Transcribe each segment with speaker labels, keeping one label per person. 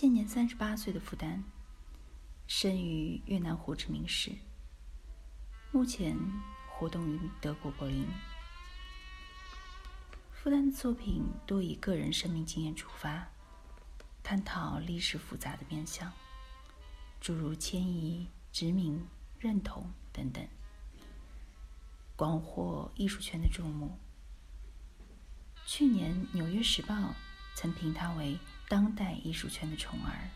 Speaker 1: 现年三十八岁的傅丹，生于越南胡志明市，目前活动于德国柏林。傅丹的作品多以个人生命经验出发，探讨历史复杂的面向，诸如迁移、殖民、认同等等，广获艺术圈的注目。去年，《纽约时报》曾评他为当代艺术圈的宠儿。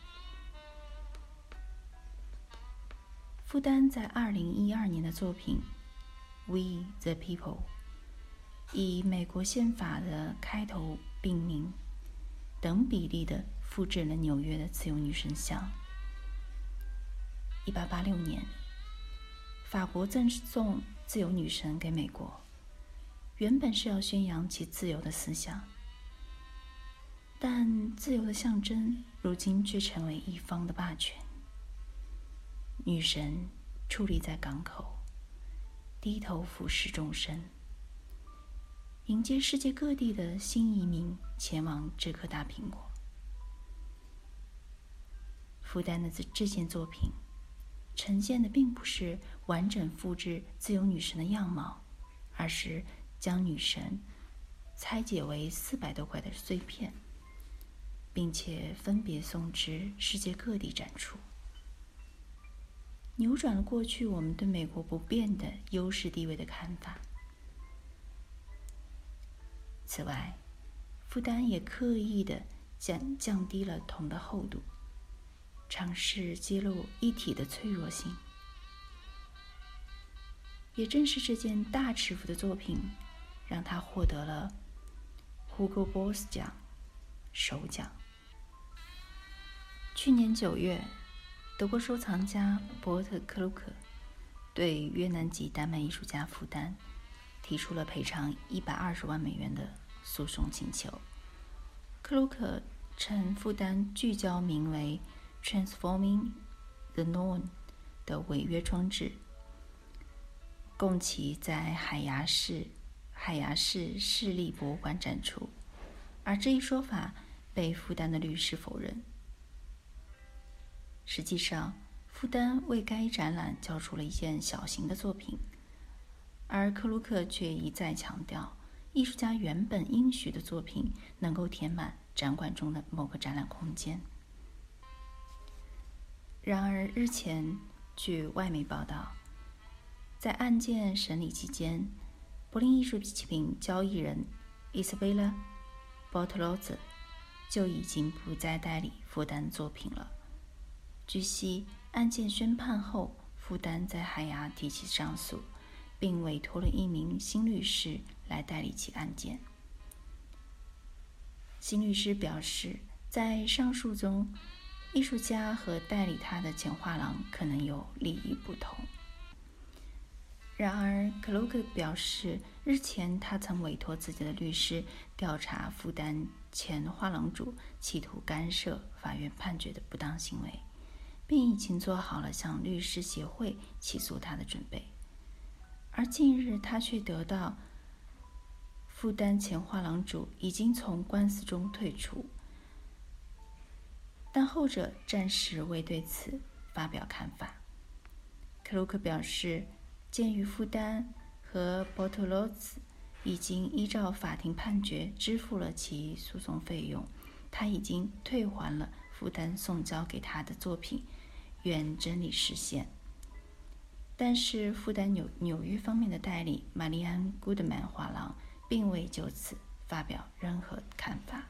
Speaker 1: 傅丹在二零一二年的作品《We the People》以美国宪法的开头并名，等比例的复制了纽约的自由女神像。一八八六年，法国赠送自由女神给美国。原本是要宣扬其自由的思想，但自由的象征如今却成为一方的霸权。女神矗立在港口，低头俯视众生，迎接世界各地的新移民前往这颗大苹果。负担的这这件作品，呈现的并不是完整复制自由女神的样貌，而是。将女神拆解为四百多块的碎片，并且分别送至世界各地展出，扭转了过去我们对美国不变的优势地位的看法。此外，负担也刻意的降降低了铜的厚度，尝试揭露一体的脆弱性。也正是这件大尺幅的作品。让他获得了 Hugo Boss 奖首奖。去年九月，德国收藏家伯特·克鲁克对越南籍丹麦艺术家负担提出了赔偿一百二十万美元的诉讼请求。克鲁克称，负担聚焦名为 “Transforming the Known” 的违约装置，供其在海牙市。海牙市市立博物馆展出，而这一说法被负担的律师否认。实际上，负担为该展览交出了一件小型的作品，而克鲁克却一再强调，艺术家原本应许的作品能够填满展馆中的某个展览空间。然而，日前据外媒报道，在案件审理期间。柏林艺术品交易人伊斯贝拉·波特罗兹就已经不再代理负担作品了。据悉，案件宣判后，负担在海牙提起上诉，并委托了一名新律师来代理其案件。新律师表示，在上诉中，艺术家和代理他的前画廊可能有利益不同。然而，克鲁克表示，日前他曾委托自己的律师调查负担前画廊主企图干涉法院判决的不当行为，并已经做好了向律师协会起诉他的准备。而近日，他却得到负担前画廊主已经从官司中退出，但后者暂时未对此发表看法。克鲁克表示。鉴于负担和波特罗兹已经依照法庭判决支付了其诉讼费用，他已经退还了负担送交给他的作品，愿真理实现。但是，负担纽纽约方面的代理玛丽安·古德曼画廊并未就此发表任何看法。